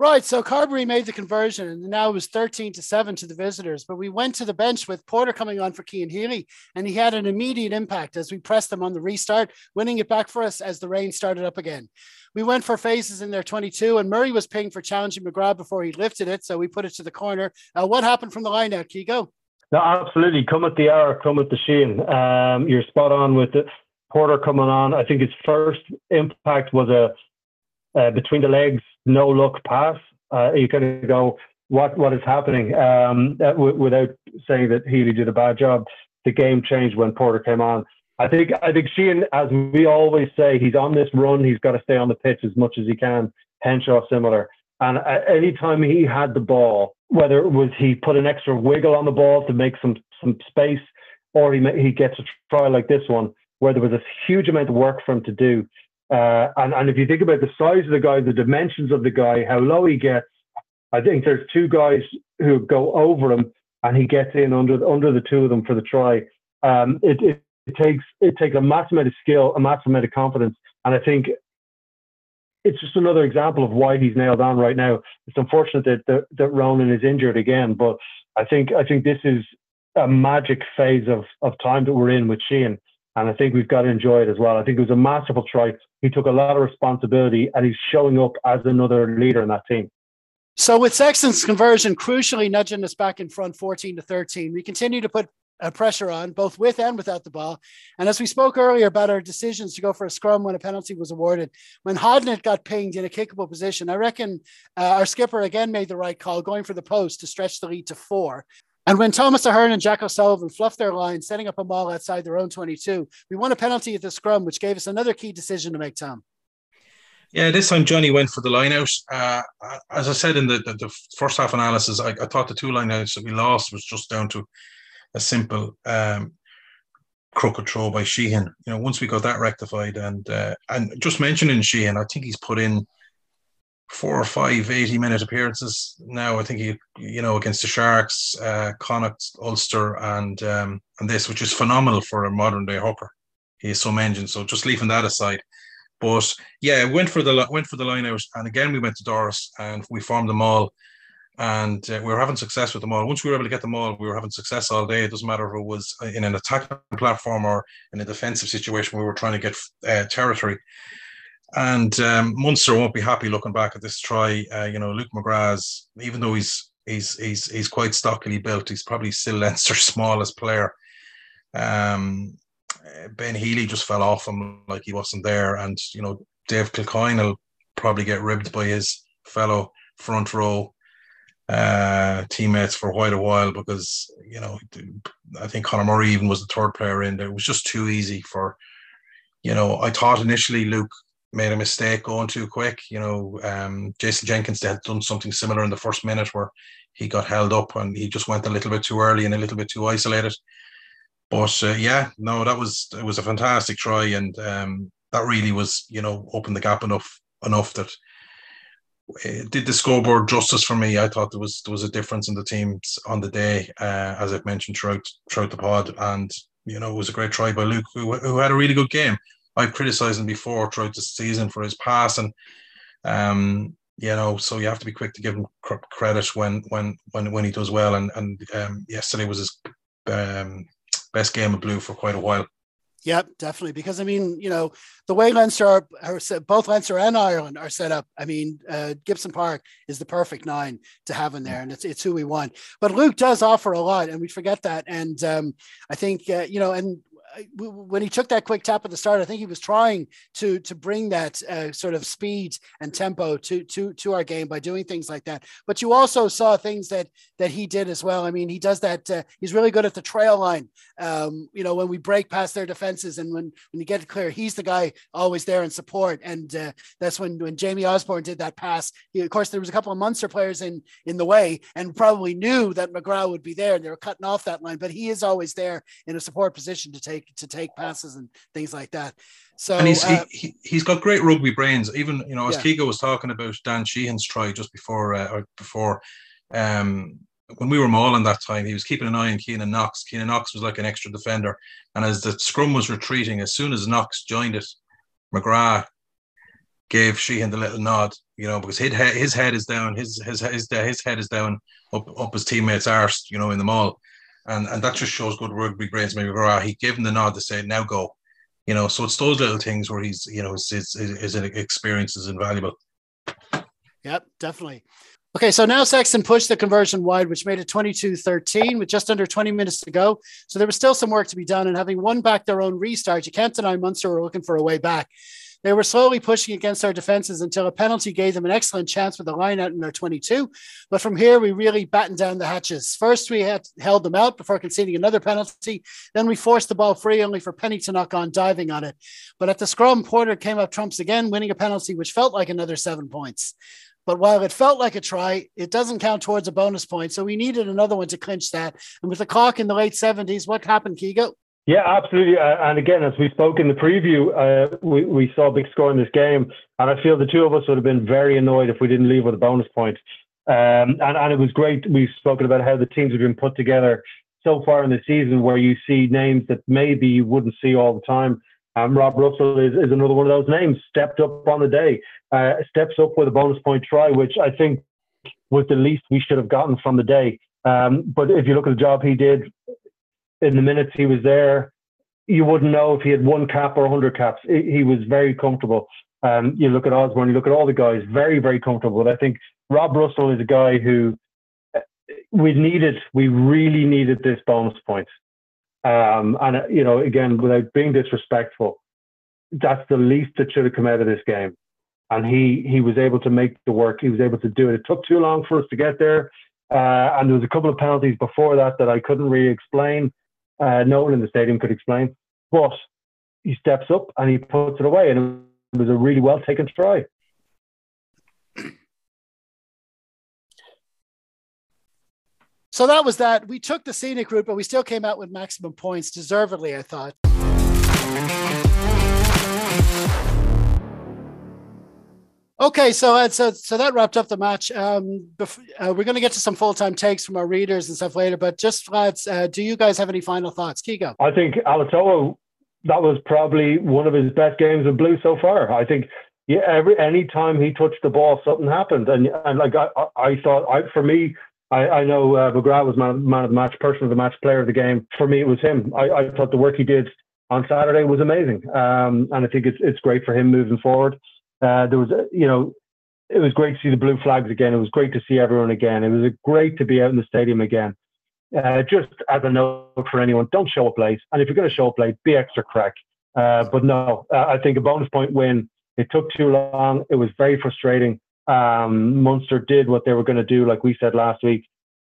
Right, so Carbery made the conversion, and now it was 13 to 7 to the visitors. But we went to the bench with Porter coming on for Cian Healy, and he had an immediate impact as we pressed them on the restart, winning it back for us as the rain started up again. We went for phases in their 22, and Murray was pinged for challenging McGrath before he lifted it, so we put it to the corner. Uh, what happened from the line out, Keego? No, absolutely. Come at the hour, come at the Sheehan. Um, you're spot on with it. Porter coming on. I think his first impact was a uh, between the legs, no look pass. Uh, you kind of go, what what is happening? Um, uh, w- without saying that Healy did a bad job, the game changed when Porter came on. I think I think Sheehan, as we always say, he's on this run. He's got to stay on the pitch as much as he can. Henshaw similar, and any time he had the ball, whether it was he put an extra wiggle on the ball to make some some space, or he he gets a try like this one where there was a huge amount of work for him to do. Uh, and, and if you think about the size of the guy, the dimensions of the guy, how low he gets, I think there's two guys who go over him and he gets in under under the two of them for the try. Um, it, it, it takes it takes a massive amount of skill, a massive amount of confidence, and I think it's just another example of why he's nailed on right now. It's unfortunate that that, that Ronan is injured again, but I think I think this is a magic phase of of time that we're in with Sheehan and I think we've got to enjoy it as well. I think it was a masterful try. He took a lot of responsibility and he's showing up as another leader in that team. So with Sexton's conversion crucially nudging us back in front 14 to 13, we continue to put uh, pressure on both with and without the ball. And as we spoke earlier about our decisions to go for a scrum when a penalty was awarded, when Hodnett got pinged in a kickable position, I reckon uh, our skipper again made the right call, going for the post to stretch the lead to four. And when Thomas Ahern and Jack O'Sullivan fluffed their line, setting up a maul outside their own 22, we won a penalty at the scrum, which gave us another key decision to make, Tom. Yeah, this time Johnny went for the line out. Uh, as I said in the, the, the first half analysis, I, I, thought the two line outs that we lost was just down to a simple um, crooked throw by Sheehan. You know, once we got that rectified, and uh, and just mentioning Sheehan, I think he's put in four or five 80 minute appearances now. I think he, you know, against the Sharks, uh, Connacht, Ulster, and um, and this, which is phenomenal for a modern day hooker. He is some engine. So just leaving that aside, but yeah, went for the went for the line out, and again we went to Doris and we formed them all, and uh, we were having success with them all. Once we were able to get them all, we were having success all day. It doesn't matter if it was in an attacking platform or in a defensive situation. We were trying to get uh, territory. And um, Munster won't be happy looking back at this try. Uh, you know, Luke McGrath's, even though he's he's he's he's quite stockily built, he's probably still [LAUGHS] Leinster's smallest player. Um, ben Healy just fell off him like he wasn't there, and you know Dave Kilcoyne will probably get ribbed by his fellow front row uh, teammates for quite a while because you know I think Conor Murray even was the third player in there. It was just too easy for you know. I thought initially Luke made a mistake going too quick. You know, um, Jason Jenkins had done something similar in the first minute where he got held up and he just went a little bit too early and a little bit too isolated. But uh, yeah, no, that was it was a fantastic try, and um, that really was you know opened the gap enough enough that it did the scoreboard justice for me. I thought there was there was a difference in the teams on the day, uh, as I've mentioned throughout throughout the pod, and you know it was a great try by Luke, who, who had a really good game. I've criticised him before throughout the season for his passing. Um, you know, so you have to be quick to give him credit when when when when he does well. And and um, yesterday was his um, best game of blue for quite a while. Yep, definitely. Because I mean, you know, the way Leinster are, are set, both Leinster and Ireland are set up. I mean, uh, Gibson Park is the perfect nine to have in there, and it's it's who we want. But Luke does offer a lot, and we forget that. And um, I think uh, you know, and when he took that quick tap at the start, I think he was trying to to bring that uh, sort of speed and tempo to to to our game by doing things like that. But you also saw things that that he did as well. I mean, he does that. Uh, he's really good at the trail line. Um, you know, when we break past their defenses and when when you get it clear, he's the guy always there in support. And uh, that's when when Jamie Osborne did that pass. He, of course, there was a couple of Munster players in in the way and probably knew that McGrath would be there. And they were cutting off that line, but he is always there in a support position to take to take passes and things like that. So and he's uh, he, he has got great rugby brains. Even you know, as yeah. Keego was talking about Dan Sheehan's try just before uh, or before um when we were mauling that time, he was keeping an eye on Keenan Knox. Keenan Knox was like an extra defender. And as the scrum was retreating, as soon as Knox joined it, McGrath gave Sheehan the little nod, you know, because his head, his head is down, his his his, his head is down up up his teammates' arse, you know, in the maul and and that just shows good rugby brains. Maybe ah, he gave him the nod to say now go, you know. So it's those little things where he's you know his his, his experience is invaluable. Yep, definitely. Okay, so now Sexton pushed the conversion wide, which made it 22 13 with just under 20 minutes to go. So there was still some work to be done. And having won back their own restart, you can't deny Munster were looking for a way back. They were slowly pushing against our defenses until a penalty gave them an excellent chance with the line out in their 22. But from here, we really battened down the hatches. First, we had held them out before conceding another penalty. Then we forced the ball free, only for Penny to knock on diving on it. But at the scrum, Porter came up trumps again, winning a penalty, which felt like another seven points. But while it felt like a try, it doesn't count towards a bonus point. So we needed another one to clinch that. And with the clock in the late 70s, what happened, Keego? Yeah, absolutely. Uh, and again, as we spoke in the preview, uh, we, we saw a big score in this game. And I feel the two of us would have been very annoyed if we didn't leave with a bonus point. Um, and, and it was great. We've spoken about how the teams have been put together so far in the season where you see names that maybe you wouldn't see all the time. Um, Rob Russell is, is another one of those names, stepped up on the day, uh, steps up with a bonus point try, which I think was the least we should have gotten from the day. Um, but if you look at the job he did, in the minutes he was there, you wouldn't know if he had one cap or 100 caps. He was very comfortable. Um, you look at Osborne, you look at all the guys, very, very comfortable. But I think Rob Russell is a guy who uh, we needed, we really needed this bonus point. Um, and, uh, you know, again, without being disrespectful, that's the least that should have come out of this game. And he, he was able to make the work. He was able to do it. It took too long for us to get there. Uh, and there was a couple of penalties before that that I couldn't really explain uh, no one in the stadium could explain. But he steps up and he puts it away, and it was a really well taken try. So that was that. We took the scenic route, but we still came out with maximum points, deservedly, I thought. Okay, so uh, so so that wrapped up the match. Um, bef- uh, we're going to get to some full time takes from our readers and stuff later, but just lads, uh, do you guys have any final thoughts? Keego? I think Alatoa, that was probably one of his best games of blue so far. I think yeah, every any time he touched the ball, something happened, and and like I, I thought, I for me, I, I know uh, McGrath was man, man of the match, person of the match, player of the game. For me, it was him. I, I thought the work he did on Saturday was amazing, um, and I think it's it's great for him moving forward. Uh, there was, you know, it was great to see the blue flags again. It was great to see everyone again. It was great to be out in the stadium again. Uh, just as a note for anyone, don't show up late. And if you're going to show up late, be extra crack. Uh, but no, uh, I think a bonus point win. It took too long. It was very frustrating. Um, Munster did what they were going to do, like we said last week.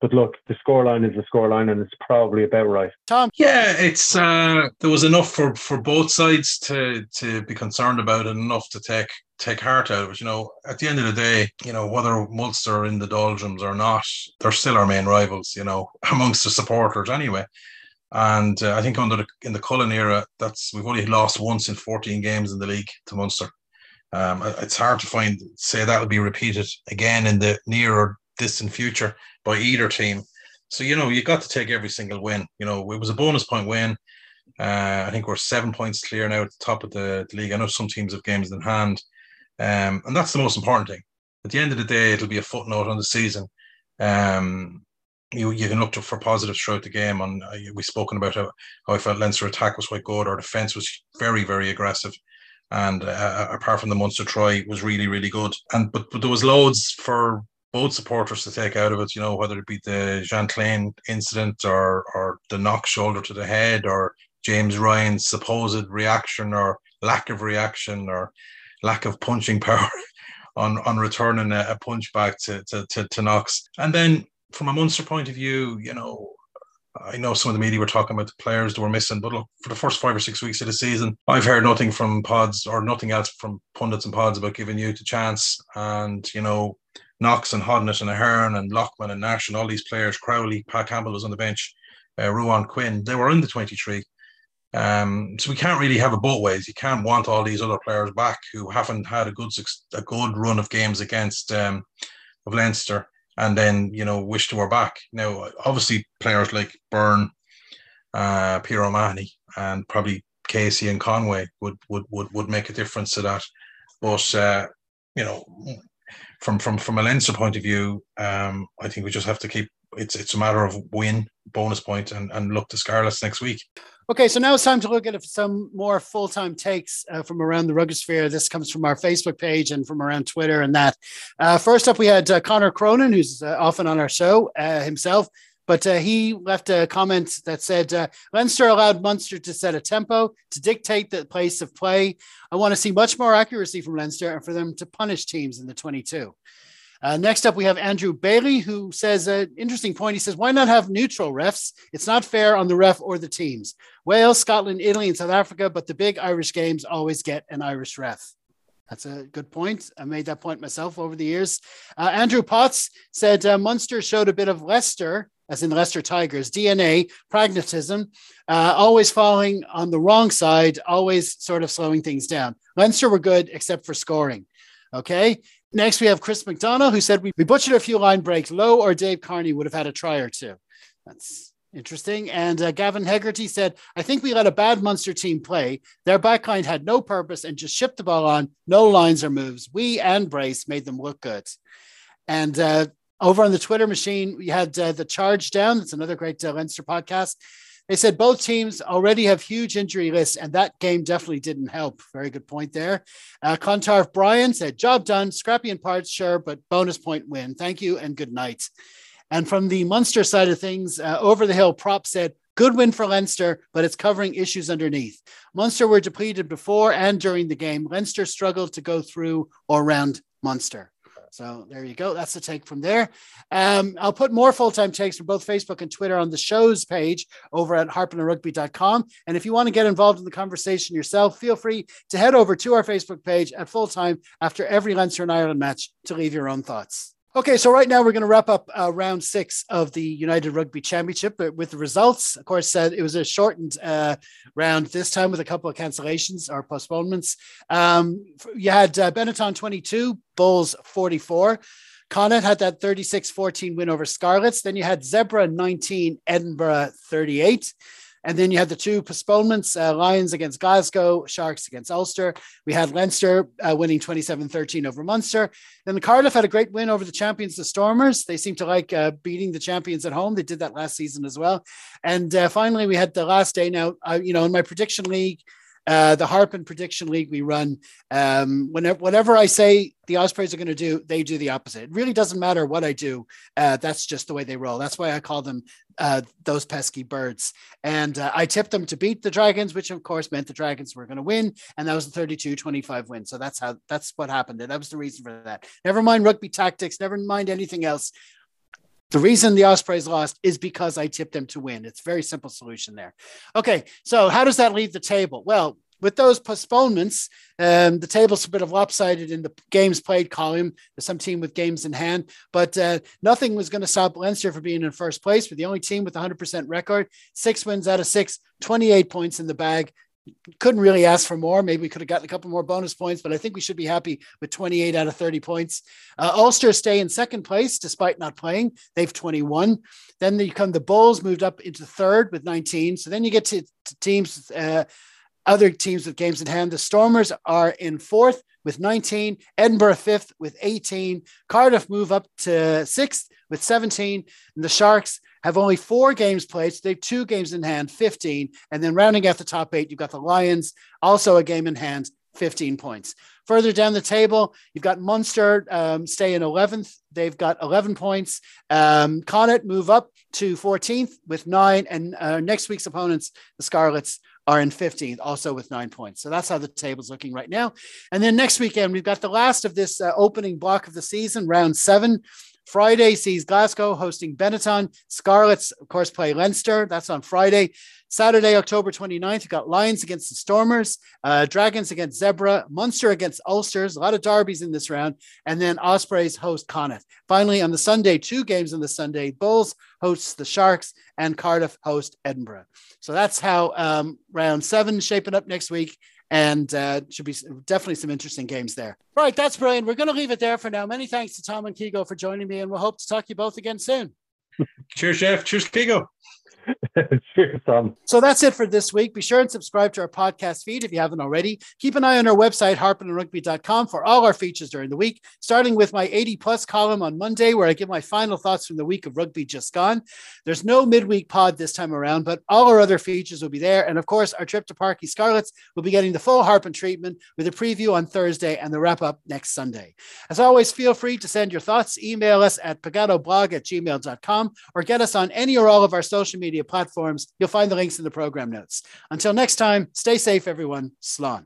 But look, the scoreline is the scoreline, and it's probably about right. Tom, yeah, it's uh, there was enough for for both sides to to be concerned about, and enough to take take heart out of it. You know, at the end of the day, you know whether Munster are in the doldrums or not, they're still our main rivals. You know, [LAUGHS] amongst the supporters anyway. And uh, I think under the in the Cullen era, that's we've only lost once in 14 games in the league to Munster. Um, it's hard to find say that will be repeated again in the near or distant future by either team. So you know you got to take every single win. You know it was a bonus point win. Uh, I think we're seven points clear now at the top of the, the, league. I know some teams have games in hand, um, and that's the most important thing. At the end of the day, it'll be a footnote on the season. Um, you you can look to, for positives throughout the game. And uh, we've spoken about how, how I felt Leinster attack was quite good. Our defence was very very aggressive, and uh, apart from the Munster try, was really really good. And but but there was loads for both supporters to take out of it, you know, whether it be the Jean Kleyn incident or or the knock shoulder to the head or James Ryan's supposed reaction or lack of reaction or lack of punching [LAUGHS] power on on returning a, a punch back to, to, to to Knox. And then from a Munster point of view, you know, I know some of the media were talking about the players that were missing, but look, for the first five or six weeks of the season, I've heard nothing from pods or nothing else from pundits and pods about giving you the chance. And, you know, Knox and Hodnett and Ahern and Lockman and Nash and all these players, Crowley, Pat Campbell was on the bench, uh, Ruadhán Quinn, they were in the 23. Um, so we can't really have it both ways. You can't want all these other players back who haven't had a good a good run of games against um, of Leinster and then you know wish to were back. Now, obviously, players like Byrne, uh, O'Mahony, and probably Casey and Conway would would would, would make a difference to that. But uh, you know, from from from a Leinster point of view, um, I think we just have to keep. It's it's a matter of win, bonus point, and and look to Scarlets next week. Okay, so now it's time to look at some more full time takes uh, from around the rugby sphere. This comes from our Facebook page and from around Twitter and that. Uh, first up, we had uh, Connor Cronin, who's uh, often on our show uh, himself, but uh, he left a comment that said Leinster allowed Munster to set a tempo, to dictate the pace of play. I want to see much more accuracy from Leinster and for them to punish teams in the 22. Uh, next up, we have Andrew Bailey, who says an interesting point. He says, Why not have neutral refs? It's not fair on the ref or the teams. Wales, Scotland, Italy, and South Africa, but the big Irish games always get an Irish ref. That's a good point. I made that point myself over the years. Uh, Andrew Potts said uh, Munster showed a bit of Leicester, as in Leicester Tigers, DNA, pragmatism, uh, always falling on the wrong side, always sort of slowing things down. Leinster were good except for scoring. Okay. Next, we have Chris McDonough, who said we, we butchered a few line breaks. Lowe or Dave Kearney would have had a try or two. That's interesting. And uh, Gavin Hegarty said, I think we let a bad Munster team play. Their backline had no purpose and just shipped the ball on, no lines or moves. We and Brace made them look good. And uh, over on the Twitter machine, we had uh, the Charge Down. That's another great uh, Leinster podcast. They said both teams already have huge injury lists, and that game definitely didn't help. Very good point there. Uh, Clontarf Brian said, Job done, scrappy in parts, sure, but bonus point win. Thank you and good night. And from the Munster side of things, uh, Over the Hill Prop said, Good win for Leinster, but it's covering issues underneath. Munster were depleted before and during the game. Leinster struggled to go through or around Munster. So there you go. That's the take from there. Um, I'll put more full time takes from both Facebook and Twitter on the show's page over at harpinonrugby.com. And if you want to get involved in the conversation yourself, feel free to head over to our Facebook page at full time after every Leinster and Ireland match to leave your own thoughts. Okay, so right now we're going to wrap up uh, round six of the United Rugby Championship with the results. Of course, uh, it was a shortened uh, round this time with a couple of cancellations or postponements. Um, you had uh, Benetton 22, Bulls 44. Connacht had that 36 14 win over Scarlets. Then you had Zebra 19, Edinburgh 38. And then you had the two postponements uh, Lions against Glasgow, Sharks against Ulster. We had Leinster uh, winning 27 13 over Munster. Then Cardiff had a great win over the champions, the Stormers. They seem to like uh, beating the champions at home. They did that last season as well. And uh, finally, we had the last day. Now, you know, in my prediction league, uh, the Harpin Prediction League we run, um, whenever whatever I say the Ospreys are going to do, they do the opposite. It really doesn't matter what I do. Uh, that's just the way they roll. That's why I call them uh, those pesky birds. And uh, I tipped them to beat the Dragons, which of course meant the Dragons were going to win, and that was a 32-25 win. So that's how that's what happened. And that was the reason for that. Never mind rugby tactics. Never mind anything else. The reason the Ospreys lost is because I tipped them to win. It's very simple solution there. Okay, so how does that leave the table? Well, with those postponements, um, the table's a bit of lopsided in the games played column. There's some team with games in hand, but uh, nothing was going to stop Leinster from being in first place. We're the only team with 100% record, six wins out of six, 28 points in the bag couldn't really ask for more. Maybe we could have gotten a couple more bonus points, but I think we should be happy with 28 out of 30 points. Uh, Ulster stay in second place despite not playing. They've 21. Then you come the Bulls moved up into third with 19. So then you get to, to teams, uh, other teams with games in hand. The Stormers are in fourth with 19. Edinburgh fifth with 18. Cardiff move up to sixth with 17. And the Sharks have only four games played. So they have two games in hand, 15. And then rounding out the top eight, you've got the Lions, also a game in hand, 15 points. Further down the table, you've got Munster um, stay in 11th. They've got 11 points. Um, Connacht move up to 14th with nine. And uh, next week's opponents, the Scarlets, are in 15th, also with nine points. So that's how the table's looking right now. And then next weekend, we've got the last of this uh, opening block of the season, round seven. Friday sees Glasgow hosting Benetton. Scarlets, of course, play Leinster. That's on Friday. Saturday, October 29th, you got Lions against the Stormers, uh, Dragons against Zebra, Munster against Ulsters. A lot of derbies in this round. And then Ospreys host Connacht. Finally, on the Sunday, two games on the Sunday. Bulls hosts the Sharks and Cardiff host Edinburgh. So that's how um, round seven shaping up next week and uh, should be definitely some interesting games there. Right, that's brilliant. We're going to leave it there for now. Many thanks to Tom and Keego for joining me, and we'll hope to talk to you both again soon. [LAUGHS] Cheers, Jeff. Cheers, Keego. [LAUGHS] Cheers, Tom. So that's it for this week. Be sure and subscribe to our podcast feed if you haven't already. Keep an eye on our website, harpinonrugby.com, for all our features during the week, starting with my 80 plus column on Monday, where I give my final thoughts from the week of rugby just gone. There's no midweek pod this time around, but all our other features will be there. And of course, our trip to Parc y Scarlets will be getting the full Harpin treatment with a preview on Thursday and the wrap up next Sunday. As always, feel free to send your thoughts, email us at pagatoblog at gmail.com, or get us on any or all of our social media platforms. You'll find the links in the program notes. Until next time, stay safe, everyone. Slán.